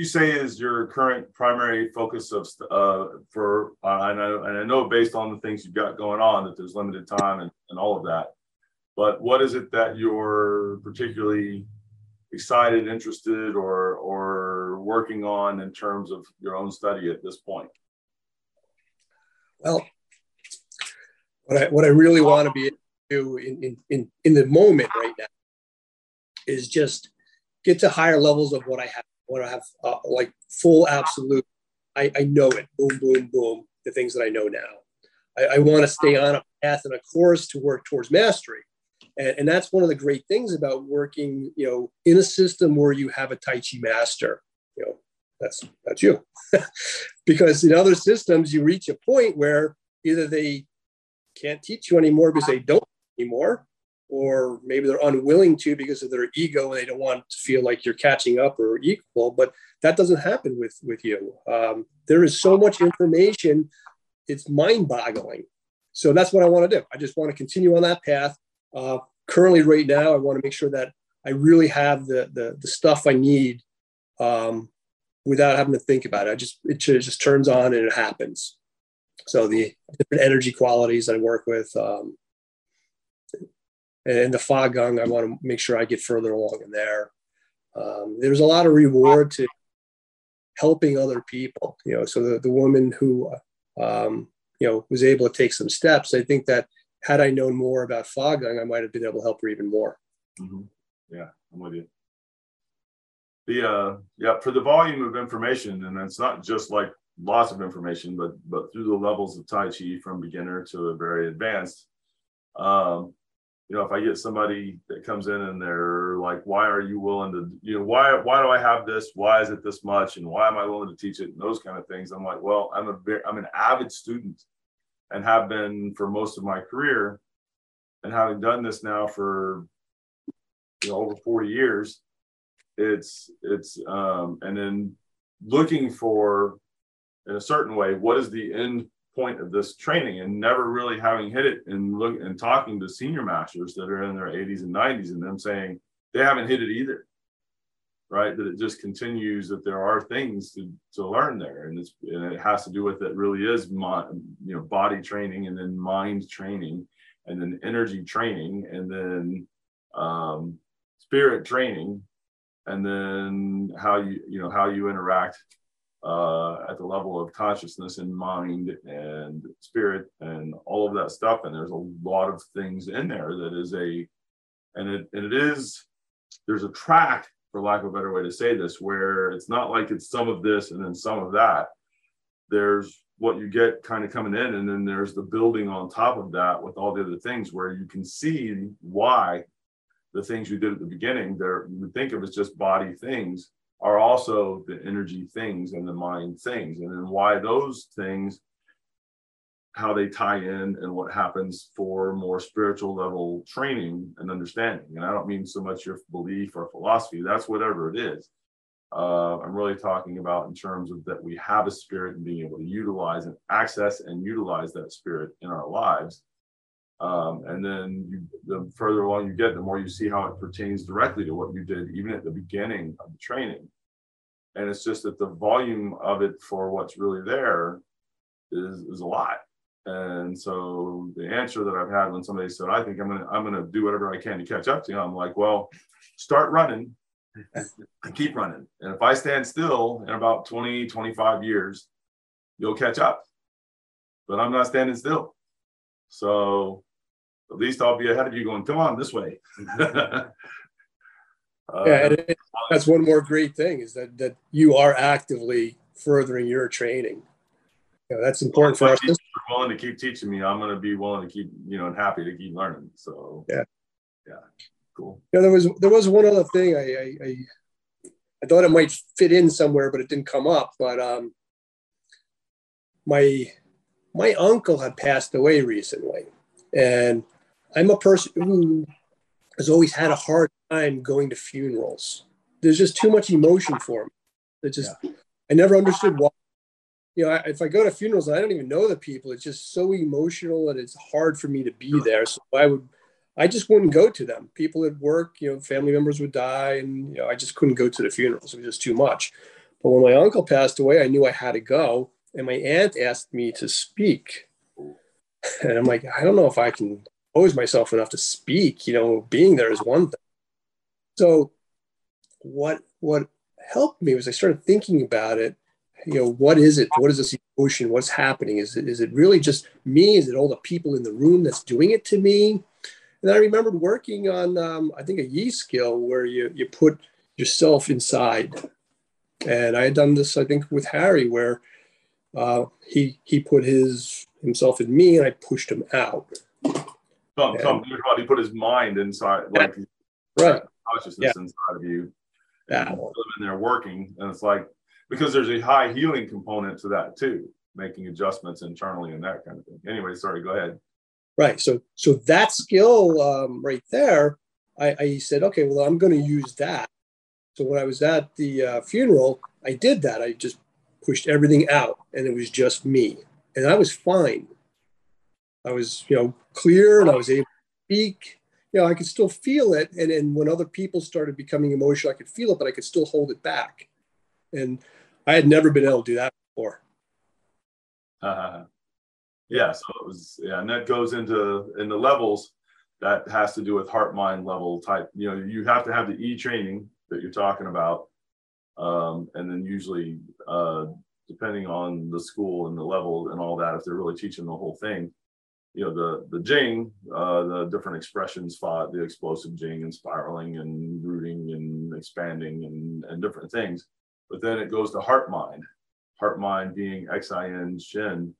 you say is your current primary focus of uh, for? Uh, I know, and I know based on the things you've got going on that there's limited time and, and all of that. But what is it that you're particularly excited, interested, or or working on in terms of your own study at this point? Well, what I what I really want to be able to do in, in, in, in the moment right now is just get to higher levels of what I have, what to have uh, like full absolute. I, I know it. Boom, boom, boom. The things that I know now. I, I want to stay on a path and a course to work towards mastery. And, and that's one of the great things about working, you know, in a system where you have a Tai Chi master. You know, that's that's you. because in other systems, you reach a point where either they can't teach you anymore because they don't anymore, or maybe they're unwilling to because of their ego and they don't want to feel like you're catching up or equal. But that doesn't happen with with you. Um, there is so much information; it's mind-boggling. So that's what I want to do. I just want to continue on that path. Uh, currently, right now, I want to make sure that I really have the the, the stuff I need um, without having to think about it. I just it just turns on and it happens. So the different energy qualities I work with, um, and the Fa Gong, I want to make sure I get further along in there. Um, there's a lot of reward to helping other people. You know, so the the woman who um, you know was able to take some steps, I think that had I known more about Fa Gong, I might have been able to help her even more. Mm-hmm. Yeah, I'm with you the uh yeah for the volume of information and it's not just like lots of information but but through the levels of tai chi from beginner to very advanced um you know if i get somebody that comes in and they're like why are you willing to you know why why do i have this? Why is it this much? And why am i willing to teach it? And those kind of things. I'm like well i'm a i'm an avid student and have been for most of my career. And having done this now for you know over 40 years it's it's um, and then looking for in a certain way what is the end point of this training and never really having hit it and look and talking to senior masters that are in their 80s and 90s and them saying they haven't hit it either right? That it just continues that there are things to, to learn there. And it's and it has to do with it really is my, you know body training and then mind training and then energy training and then um, spirit training and then how you you know how you interact uh, at the level of consciousness and mind and spirit and all of that stuff. And there's a lot of things in there that is a and it and it is there's a track for lack of a better way to say this where it's not like it's some of this and then some of that. There's what you get kind of coming in and then there's the building on top of that with all the other things where you can see why the things you did at the beginning, there you would think of as just body things, are also the energy things and the mind things. And then why those things, how they tie in and what happens for more spiritual level training and understanding. And I don't mean so much your belief or philosophy, that's whatever it is. Uh, I'm really talking about in terms of that we have a spirit and being able to utilize and access and utilize that spirit in our lives um, and then you, the further along you get, the more you see how it pertains directly to what you did, even at the beginning of the training. And it's just that the volume of it for what's really there is, is a lot. And so the answer that I've had when somebody said, I think I'm gonna I'm gonna do whatever I can to catch up to you, I'm like, well, start running and keep running. And if I stand still in about 20, 25 years, you'll catch up. But I'm not standing still. So at least I'll be ahead of you going, come on this way. uh, yeah, and it, that's one more great thing is that that you are actively furthering your training. Yeah, that's important for us. If you're willing to keep teaching me, I'm going to be willing to keep, you know, and happy to keep learning. So yeah, yeah, cool. Yeah, there was there was one other thing I I, I, I thought it might fit in somewhere, but it didn't come up. But um, my my uncle had passed away recently, and I'm a person who has always had a hard time going to funerals. There's just too much emotion for me. It just yeah. I never understood why. You know, if I go to funerals, I don't even know the people. It's just so emotional and it's hard for me to be there. So I would, I just wouldn't go to them. People at work, you know, family members would die, and you know, I just couldn't go to the funerals. It was just too much. But when my uncle passed away, I knew I had to go. And my aunt asked me to speak. And I'm like, I don't know if I can pose myself enough to speak. You know, being there is one thing. So what what helped me was I started thinking about it. You know, what is it? What is this emotion? What's happening? Is it is it really just me? Is it all the people in the room that's doing it to me? And I remembered working on um, I think a yeast skill where you you put yourself inside. And I had done this, I think, with Harry, where uh, he he put his himself in me, and I pushed him out. Some, and, some he put his mind inside, like right consciousness yeah. inside of you. Yeah. And they're working, and it's like because there's a high healing component to that too, making adjustments internally and that kind of thing. Anyway, sorry, go ahead. Right. So so that skill um, right there, I, I said, okay, well, I'm going to use that so when I was at the uh, funeral, I did that. I just pushed everything out, and it was just me, and I was fine. I was, you know, clear, and I was able to speak. You know, I could still feel it, and then when other people started becoming emotional, I could feel it, but I could still hold it back. And I had never been able to do that before. Uh, yeah, so it was, yeah, and that goes into in the levels that has to do with heart mind level type. You know, you have to have the E training that you're talking about. Um, and then usually, uh, depending on the school and the level and all that, if they're really teaching the whole thing, you know, the the jing, uh, the different expressions fought, the explosive jing and spiraling and rooting and expanding and, and different things. But then it goes to heart mind, heart mind being Xin Shin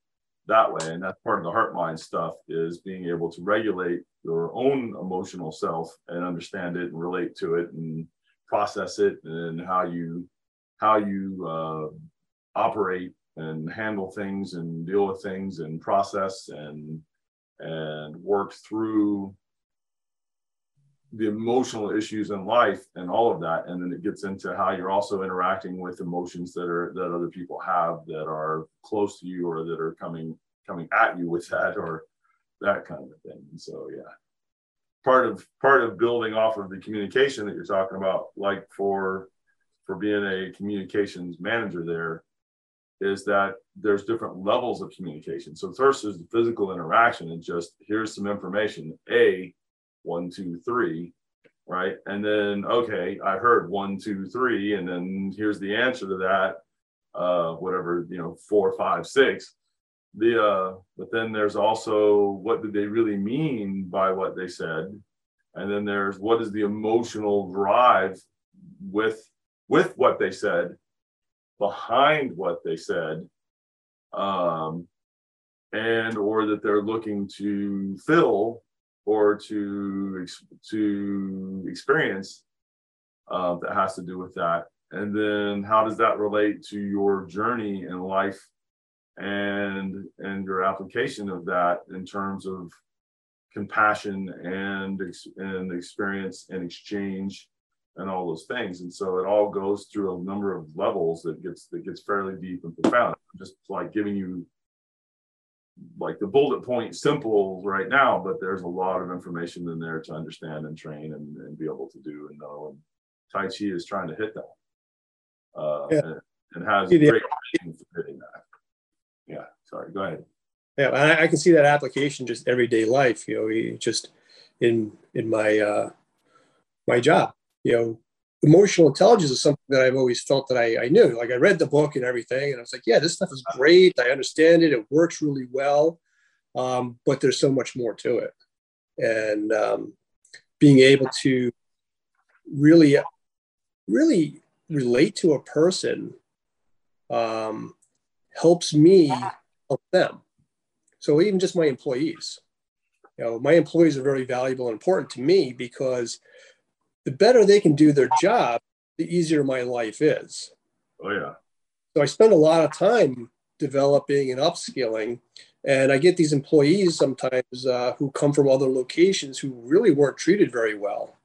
that way. And that's part of the heart mind stuff is being able to regulate your own emotional self and understand it and relate to it and process it and how you how you uh, operate and handle things and deal with things and process and and work through the emotional issues in life and all of that. And then it gets into how you're also interacting with emotions that are that other people have that are close to you or that are coming coming at you with that or that kind of thing. And so yeah. Part of part of building off of the communication that you're talking about like for for being a communications manager there is that there's different levels of communication. So first is the physical interaction and just here's some information a one two three right? And then okay i heard one two three and then here's the answer to that uh whatever you know four five six. The uh but then there's also what did they really mean by what they said? And then there's what is the emotional drive with with what they said behind what they said um and or that they're looking to fill or to to experience uh, that has to do with that. And then how does that relate to your journey in life and and your application of that in terms of compassion and and experience and exchange and all those things and so it all goes through a number of levels that gets that gets fairly deep and profound just like giving you like the bullet point simple right now but there's a lot of information in there to understand and train and, and be able to do and know and tai chi is trying to hit that uh yeah. and, and has great for hitting that yeah, sorry, go ahead. Yeah, I, I can see that application just everyday life. You know, just in in my uh, my job. You know, emotional intelligence is something that I've always felt that I, I knew. Like I read the book and everything, and I was like, yeah, this stuff is great. I understand it. It works really well, um, but there's so much more to it. And um, being able to really, really relate to a person um, helps me help them. So even just my employees, you know, my employees are very valuable and important to me because the better they can do their job, the easier my life is. Oh yeah. So I spend a lot of time developing and upskilling, and I get these employees sometimes uh, who come from other locations who really weren't treated very well,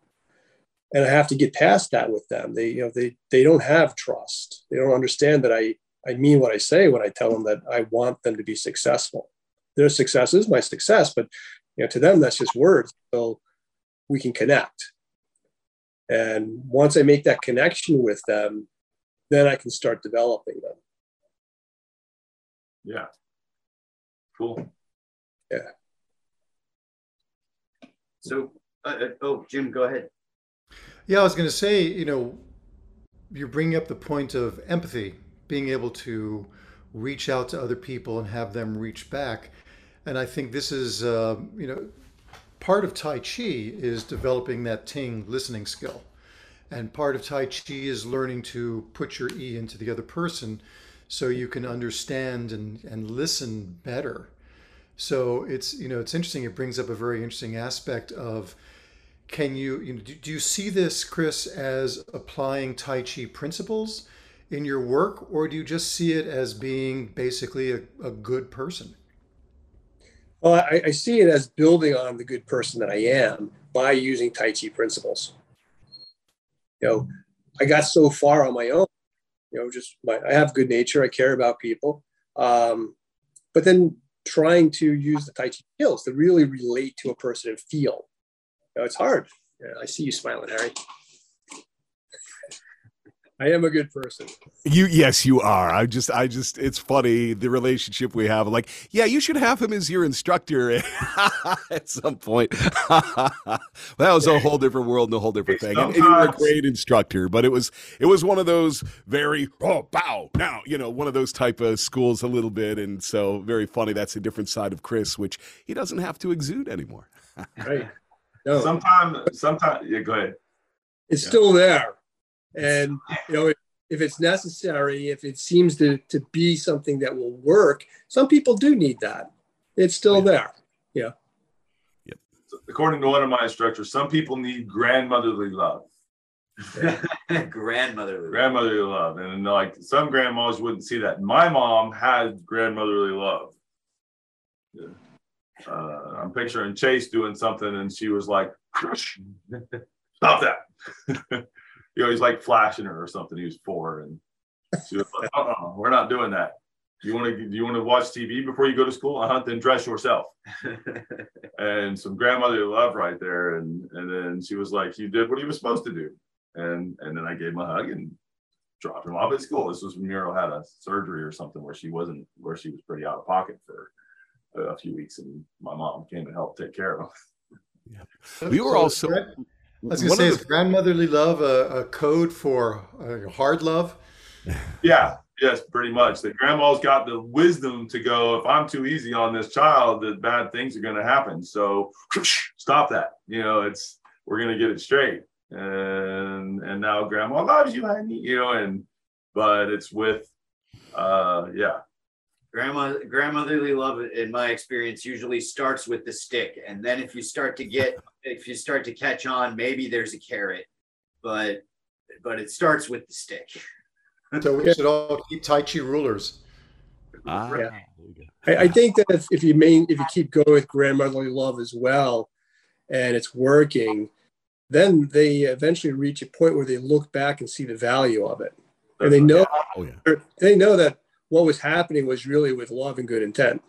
and I have to get past that with them. They, you know, they they don't have trust. They don't understand that I I mean what I say when I tell them that I want them to be successful. Their success is my success, but you know, to them that's just words. So we can connect. And once I make that connection with them, then I can start developing them. Yeah. Cool. Yeah. So, uh, uh, oh, Jim, go ahead. Yeah, I was going to say, you know, you're bringing up the point of empathy, being able to reach out to other people and have them reach back. And I think this is, uh, you know, part of Tai Chi is developing that Ting listening skill. And part of Tai Chi is learning to put your E into the other person so you can understand and, and listen better. So it's, you know, it's interesting. It brings up a very interesting aspect of can you, you know, do, do you see this, Chris, as applying Tai Chi principles in your work, or do you just see it as being basically a, a good person? Well, I, I, see it as building on the good person that I am by using Tai Chi principles. You know, I got so far on my own. You know, just my, I have good nature. I care about people. Um, but then trying to use the Tai Chi skills to really relate to a person and feel. You know, it's hard. I see you smiling, Harry. I am a good person. You yes, you are. I just I just it's funny the relationship we have. Like, yeah, you should have him as your instructor at some point. that was a whole different world and a whole different thing. And, and you were a great instructor, but it was it was one of those very oh bow now, you know, one of those type of schools a little bit. And so very funny. That's a different side of Chris, which he doesn't have to exude anymore. right. No. Sometimes sometimes yeah, go ahead. It's yeah. still there and you know, if, if it's necessary, if it seems to, to be something that will work, some people do need that. It's still there. Yeah. Yep. According to one of my instructors, some people need grandmotherly love. grandmotherly grandmotherly love and like some grandmas wouldn't see that my mom had grandmotherly love yeah. uh, i'm picturing chase doing something and she was like stop that you know, he's like flashing her or something. He was four, and she was like, "Uh, we're not doing that. You want to? Do you want to watch TV before you go to school? Uh huh. Then dress yourself." and some grandmotherly love right there, and and then she was like, "You did what he was supposed to do," and and then I gave him a hug and dropped him off at school. This was when Muriel had a surgery or something where she wasn't, where she was pretty out of pocket for a few weeks, and my mom came and helped take care of him. Yeah. We were so also. I was going to say, is grandmotherly love a, a code for uh, hard love? Yeah, yes, pretty much. The grandma's got the wisdom to go, if I'm too easy on this child, that bad things are going to happen. So stop that. You know, it's, we're going to get it straight. And, and now grandma loves you, honey, you know, and, but it's with, uh, yeah, grandma grandmotherly love in my experience usually starts with the stick and then if you start to get if you start to catch on maybe there's a carrot but but it starts with the stick so we should all keep tai chi rulers ah, yeah. I, I, think that if, if you main if you keep going with grandmotherly love as well and it's working then they eventually reach a point where they look back and see the value of it and they know oh, yeah. they know that what was happening was really with love and good intent.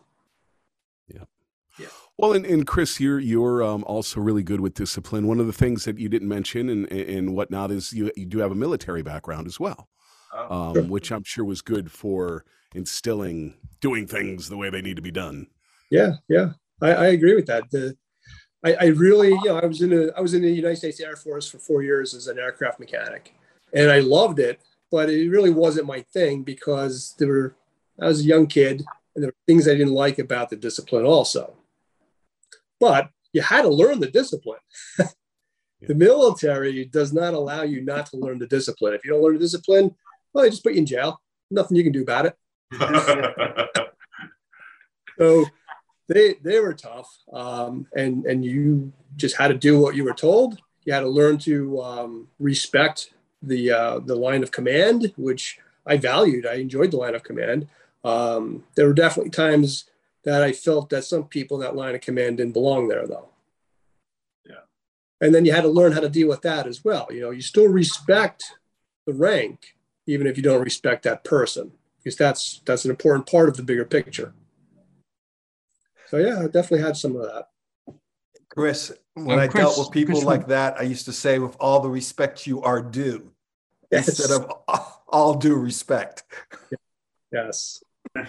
Well, and, and Chris, you're you're um, also really good with discipline. One of the things that you didn't mention and and whatnot is you you do have a military background as well, oh, um, sure. which I'm sure was good for instilling doing things the way they need to be done. Yeah, yeah, I, I agree with that. The I, I really, you know, I was in a I was in the United States Air Force for four years as an aircraft mechanic, and I loved it but it really wasn't my thing because there were I was a young kid and there were things I didn't like about the discipline also. But you had to learn the discipline. the military does not allow you not to learn the discipline. If you don't learn the discipline, well, they just put you in jail. Nothing you can do about it. so they they were tough, um, and and you just had to do what you were told. You had to learn to um, respect the uh, the line of command, which I valued. I enjoyed the line of command. Um, there were definitely times that I felt that some people in that line of command didn't belong there, though. Yeah. And then you had to learn how to deal with that as well. You know, you still respect the rank, even if you don't respect that person, because that's that's an important part of the bigger picture. So yeah, I definitely had some of that. Chris, when I dealt with people Chris, like that, I used to say, with all the respect you are due, yes. instead of, all due respect. Yes.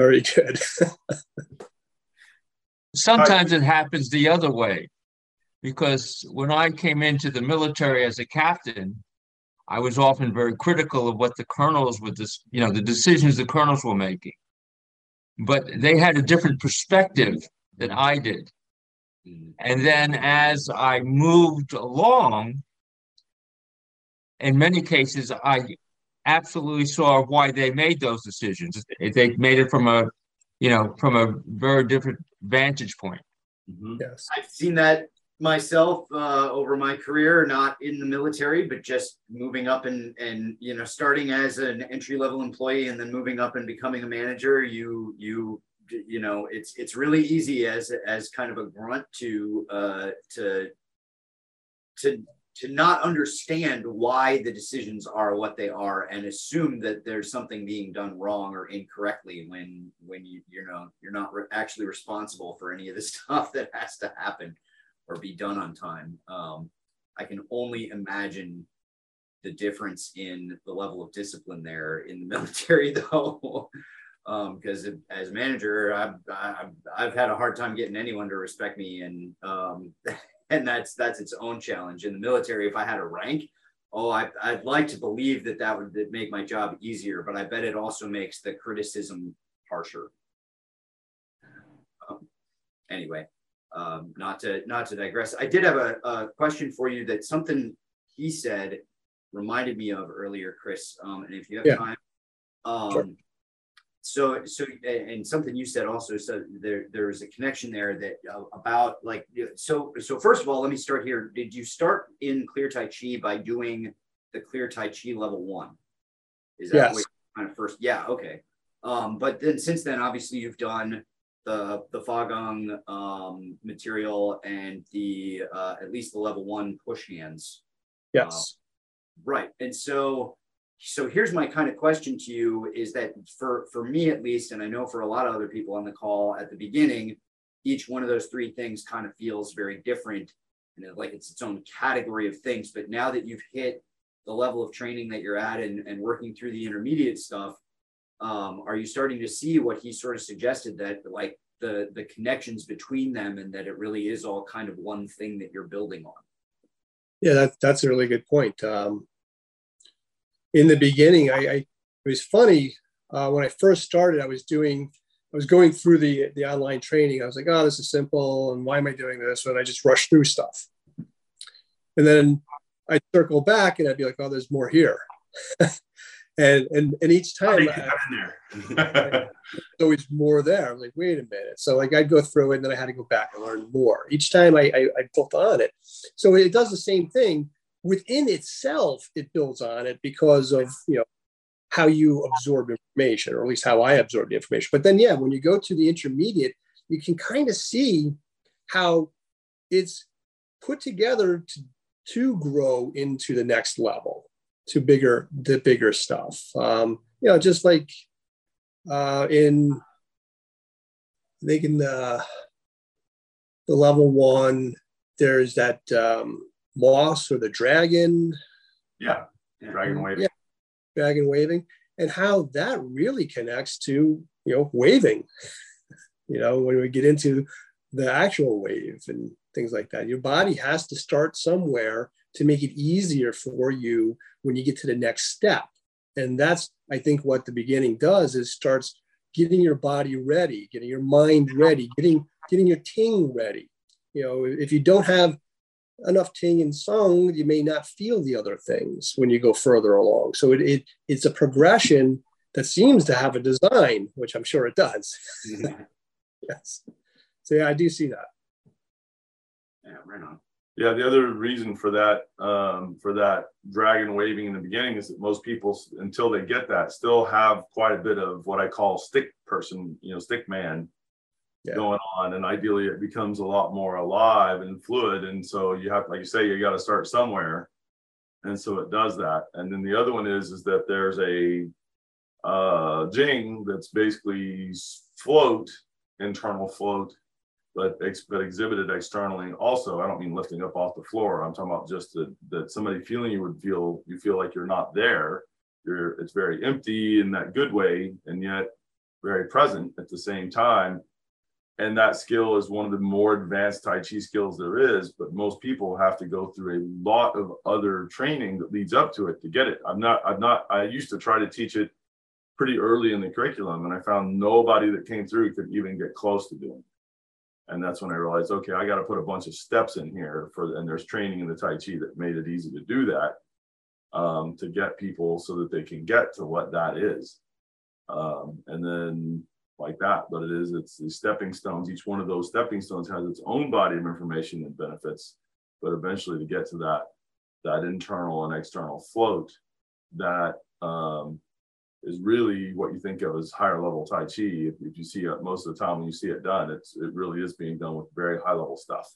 Very good. Sometimes it happens the other way because when I came into the military as a captain, I was often very critical of what the colonels were, this, you know, the decisions the colonels were making. But they had a different perspective than I did. And then as I moved along, in many cases, I absolutely saw why they made those decisions. They made it from a, you know, from a very different vantage point. Mm-hmm. Yes, I've seen that myself uh, over my career, not in the military, but just moving up and and you know starting as an entry level employee and then moving up and becoming a manager. You you you know it's it's really easy as as kind of a grunt to uh, to to to not understand why the decisions are what they are and assume that there's something being done wrong or incorrectly when when you you know you're not re- actually responsible for any of the stuff that has to happen or be done on time. Um, i can only imagine the difference in the level of discipline there in the military though. Because um, as manager I've, I've, I've had a hard time getting anyone to respect me and um, and that's that's its own challenge. In the military if i had a rank oh I, i'd like to believe that that would make my job easier but i bet it also makes the criticism harsher. Um, anyway um, not to not to digress i did have a, a, question for you that something he said reminded me of earlier chris. Um, and if you have yeah. time um, sure so so and something you said also so there there's a connection there that uh, about like so so first of all let me start here. Did you start in clear tai chi by doing the clear tai chi level one? Is that yes. kind of first yeah okay. Um but then since then obviously you've done the the Gong um material and the uh at least the level one push hands. Yes. Uh, right. And so so here's my kind of question to you is that for for me at least and i know for a lot of other people on the call at the beginning each one of those three things kind of feels very different and like it's its own category of things. But now that you've hit the level of training that you're at and, and working through the intermediate stuff um, are you starting to see what he sort of suggested that like the the connections between them and that it really is all kind of one thing that you're building on? Yeah that, that's a really good point. Um, in the beginning, I, I it was funny uh, when I first started. I was doing, I was going through the the online training. I was like, oh, this is simple, and why am I doing this? And I just rushed through stuff. And then I'd circle back, and I'd be like, oh, there's more here. and and and each time I, always more there. I'm like, wait a minute. So like I'd go through it, and then I had to go back and learn more. Each time I I, I built on it. So it does the same thing within itself it builds on it because of you know how you absorb information or at least how i absorb the information. But then yeah when you go to the intermediate you can kind of see how it's put together to, to grow into the next level to bigger the bigger stuff. Um, you know just like uh, in they can the the level one there's that um, moss or the dragon. Yeah, dragon waving. Yeah, dragon waving, and how that really connects to you know waving. you know, when we get into the actual wave and things like that, your body has to start somewhere to make it easier for you when you get to the next step. And that's, I think, what the beginning does is starts getting your body ready, getting your mind ready, getting getting your ting ready. You know, if you don't have enough ting and sung, you may not feel the other things when you go further along. So it, it it's a progression that seems to have a design, which I'm sure it does. Mm-hmm. yes. So yeah, I do see that. Yeah, right on. Yeah, the other reason for that um, for that dragon waving in the beginning is that most people, until they get that, still have quite a bit of what I call stick person, you know, stick man yeah. going on and ideally it becomes a lot more alive and fluid and so you have like you say you got to start somewhere. And so it does that. And then the other one is is that there's a uh jing that's basically float internal float but ex- but exhibited externally also. I don't mean lifting up off the floor. I'm talking about just that that somebody feeling you would feel you feel like you're not there. You're it's very empty in that good way, and yet very present at the same time. And that skill is one of the more advanced Tai Chi skills there is, but most people have to go through a lot of other training that leads up to it to get it. I'm not, I'm not, I used to try to teach it pretty early in the curriculum, and I found nobody that came through could even get close to doing it. And that's when I realized, okay, I got to put a bunch of steps in here for, and there's training in the Tai Chi that made it easy to do that um, to get people so that they can get to what that is. Um, and then like that, but it is, it's the stepping stones. Each one of those stepping stones has its own body of information and benefits, but eventually to get to that, that internal and external float that um, is really what you think of as higher level Tai Chi. If, if you see it most of the time when you see it done, it's, it really is being done with very high level stuff.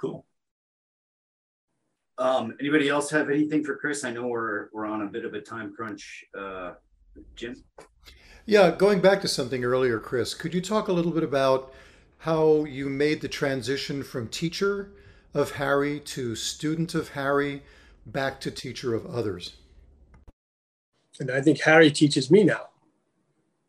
Cool. Um, anybody else have anything for Chris? I know we're we're on a bit of a time crunch. Uh, Jim. Yeah, going back to something earlier, Chris, could you talk a little bit about how you made the transition from teacher of Harry to student of Harry back to teacher of others? And I think Harry teaches me now.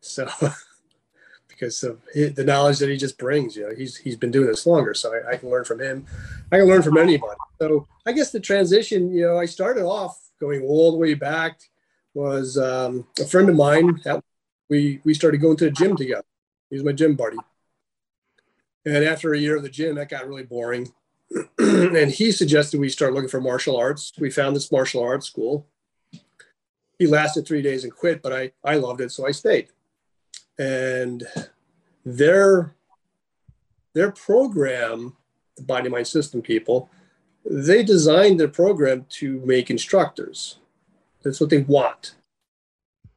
So because of the knowledge that he just brings. You know, he's he's been doing this longer, so I, I, can learn from him. I can learn from anybody. So I guess the transition, you know, I started off going all the way back. Was um, a friend of mine that we we started going to the gym together. He was my gym buddy. And after a year of the gym, that got really boring. and he suggested we start looking for martial arts. We found this martial arts school. He lasted three days and quit, but I, I loved it, so I stayed and their their program, the body mind system people, they designed their program to make instructors. That's what they want.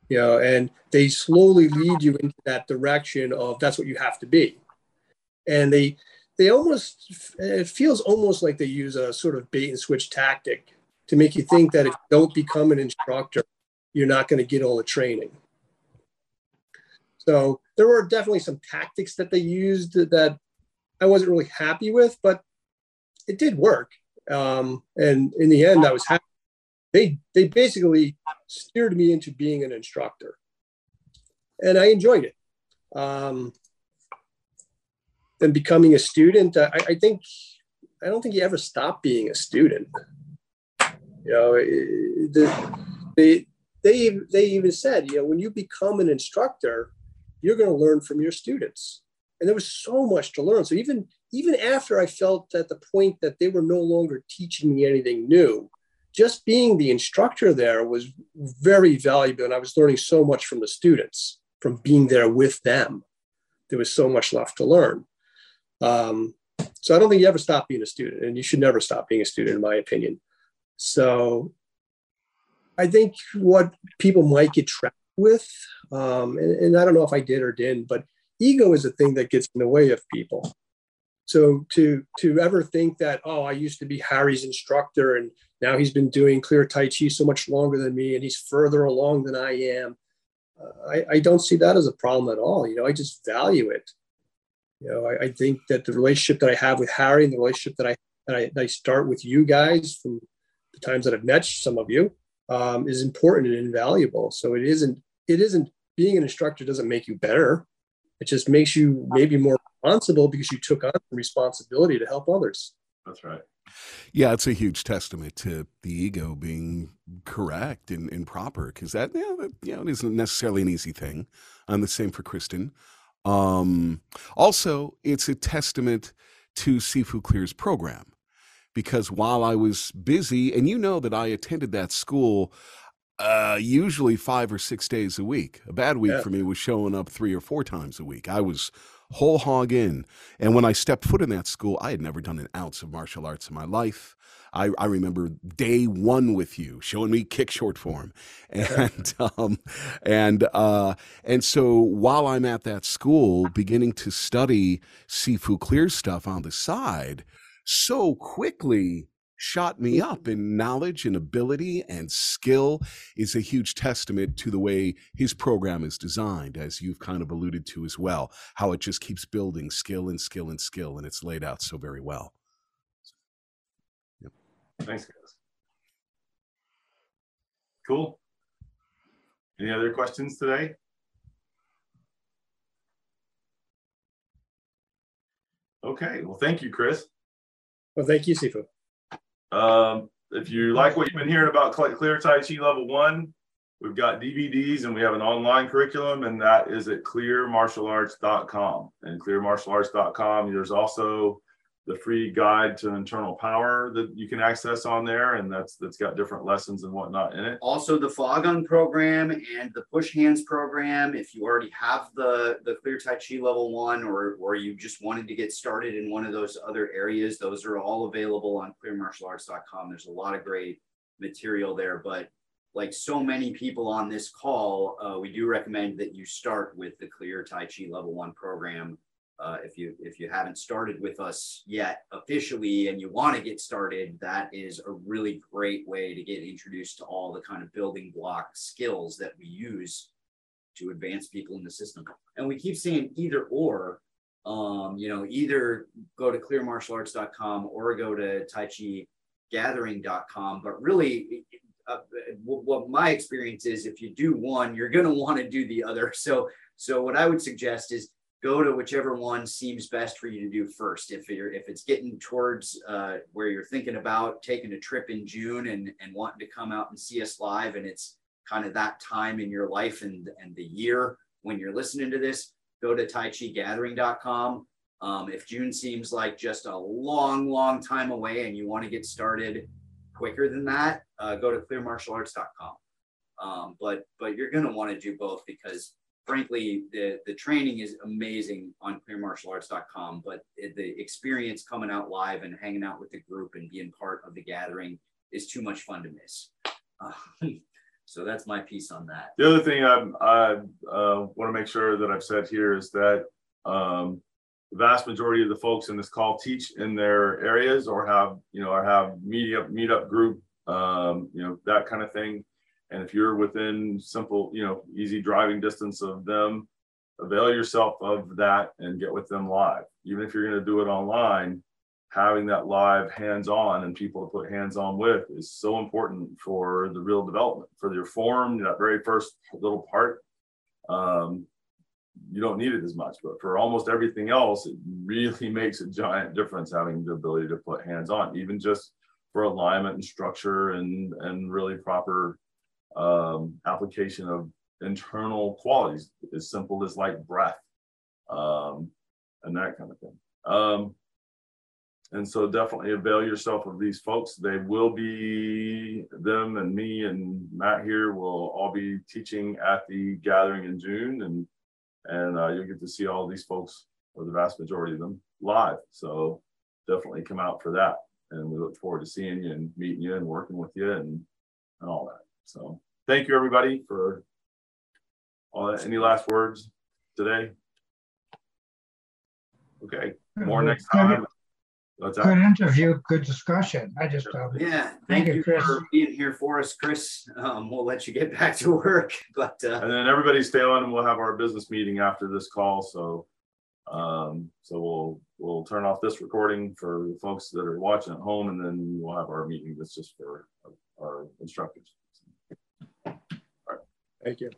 You know, and they slowly lead you into that direction of that's what you have to be. And they they almost it feels almost like they use a sort of bait and switch tactic to make you think that if you don't become an instructor, you're not going to get all the training. So there were definitely some tactics that they used that I wasn't really happy with, but it did work. Um, and in the end, I was happy. They they basically steered me into being an instructor, and I enjoyed it. Um, and becoming a student, I, I think I don't think you ever stop being a student. You know, the, they they they even said, you know, when you become an instructor, you're going to learn from your students. And there was so much to learn. So even even after I felt at the point that they were no longer teaching me anything new, just being the instructor there was very valuable. And I was learning so much from the students, from being there with them. There was so much left to learn. Um, so I don't think you ever stop being a student, and you should never stop being a student, in my opinion. So I think what people might get trapped with, um, and, and I don't know if I did or didn't, but ego is a thing that gets in the way of people. So to to ever think that oh I used to be Harry's instructor and now he's been doing clear Tai Chi so much longer than me and he's further along than I am, uh, I, I don't see that as a problem at all. You know I just value it. You know I, I think that the relationship that I have with Harry and the relationship that I that I, that I start with you guys from the times that I've met some of you um, is important and invaluable. So it isn't it isn't being an instructor doesn't make you better. It just makes you maybe more responsible because you took on responsibility to help others. That's right. Yeah, it's a huge testament to the ego being correct and, and proper because that, yeah, that, you know, it isn't necessarily an easy thing. I'm the same for Kristen. Um, also, it's a testament to Sifu Clear's program because while I was busy, and you know that I attended that school uh, usually five or six days a week. A bad week yeah. for me was showing up three or four times a week. I was whole hog in. And when I stepped foot in that school, I had never done an ounce of martial arts in my life. I, I remember day one with you showing me kick short form, and um, and uh, and so while I'm at that school, beginning to study Sifu Clear stuff on the side, so quickly shot me up in knowledge and ability and skill is a huge testament to the way his program is designed, as you've kind of alluded to as well, how it just keeps building skill and skill and skill, and it's laid out so very well. Yep. Thanks, guys. cool. Any other questions today? Okay, well, thank you, Chris. Well, thank you, Sifu. Um, if you like what you've been hearing about Cle- Clear Tai Chi Level One, we've got DVDs and we have an online curriculum, and that is at clearmartialarts.com. And clearmartialarts.com, there's also the free guide to internal power that you can access on there, and that's that's got different lessons and whatnot in it. Also, the Fa Gong program and the Push Hands program. If you already have the the Clear Tai Chi level one, or or you just wanted to get started in one of those other areas, those are all available on ClearMartialArts.com. There's a lot of great material there, but like so many people on this call, uh, we do recommend that you start with the Clear Tai Chi level one program. Uh, if you if you haven't started with us yet officially and you want to get started, that is a really great way to get introduced to all the kind of building block skills that we use to advance people in the system. And we keep saying either or. Um, you know, either go to clearmartialarts.com or go to tai chi gathering.com. But really, uh, what my experience is, if you do one, you're going to want to do the other. So, so what I would suggest is go to whichever one seems best for you to do first. If you're if it's getting towards uh, where you're thinking about taking a trip in June and and wanting to come out and see us live, and it's kind of that time in your life and and the year when you're listening to this, go to taichigathering.com. Um, if June seems like just a long, long time away and you want to get started quicker than that, uh, go to clearmartialarts.com. Um, but but you're going to want to do both because frankly the the training is amazing on clearmartialarts.com. But the experience coming out live and hanging out with the group and being part of the gathering is too much fun to miss. Uh, so that's my piece on that. The other thing I, I uh, want to make sure that I've said here is that um, the vast majority of the folks in this call teach in their areas or have, you know, or have meetup meetup group, um, you know, that kind of thing. And if you're within simple, you know, easy driving distance of them, avail yourself of that and get with them live. Even if you're going to do it online, having that live hands-on and people to put hands-on with is so important for the real development for your form that very first little part um, you don't need it as much but for almost everything else it really makes a giant difference having the ability to put hands on even just for alignment and structure and and really proper um, application of internal qualities as simple as like breath um, and that kind of thing um, and so definitely avail yourself of these folks. They will be them and me and Matt here will all be teaching at the gathering in June, and and uh, you'll get to see all these folks, or the vast majority of them, live. So definitely come out for that, and we look forward to seeing you and meeting you and working with you and and all that. So thank you everybody for all that. Any last words today? Okay, more next time. What's good interview, good discussion. I just uh, yeah. Thank, thank you, Chris. for being here for us, Chris. Um, we'll let you get back to work, but uh, and then everybody stay on, and we'll have our business meeting after this call. So, um, so we'll we'll turn off this recording for the folks that are watching at home, and then we'll have our meeting that's just for our, our instructors. Thank you.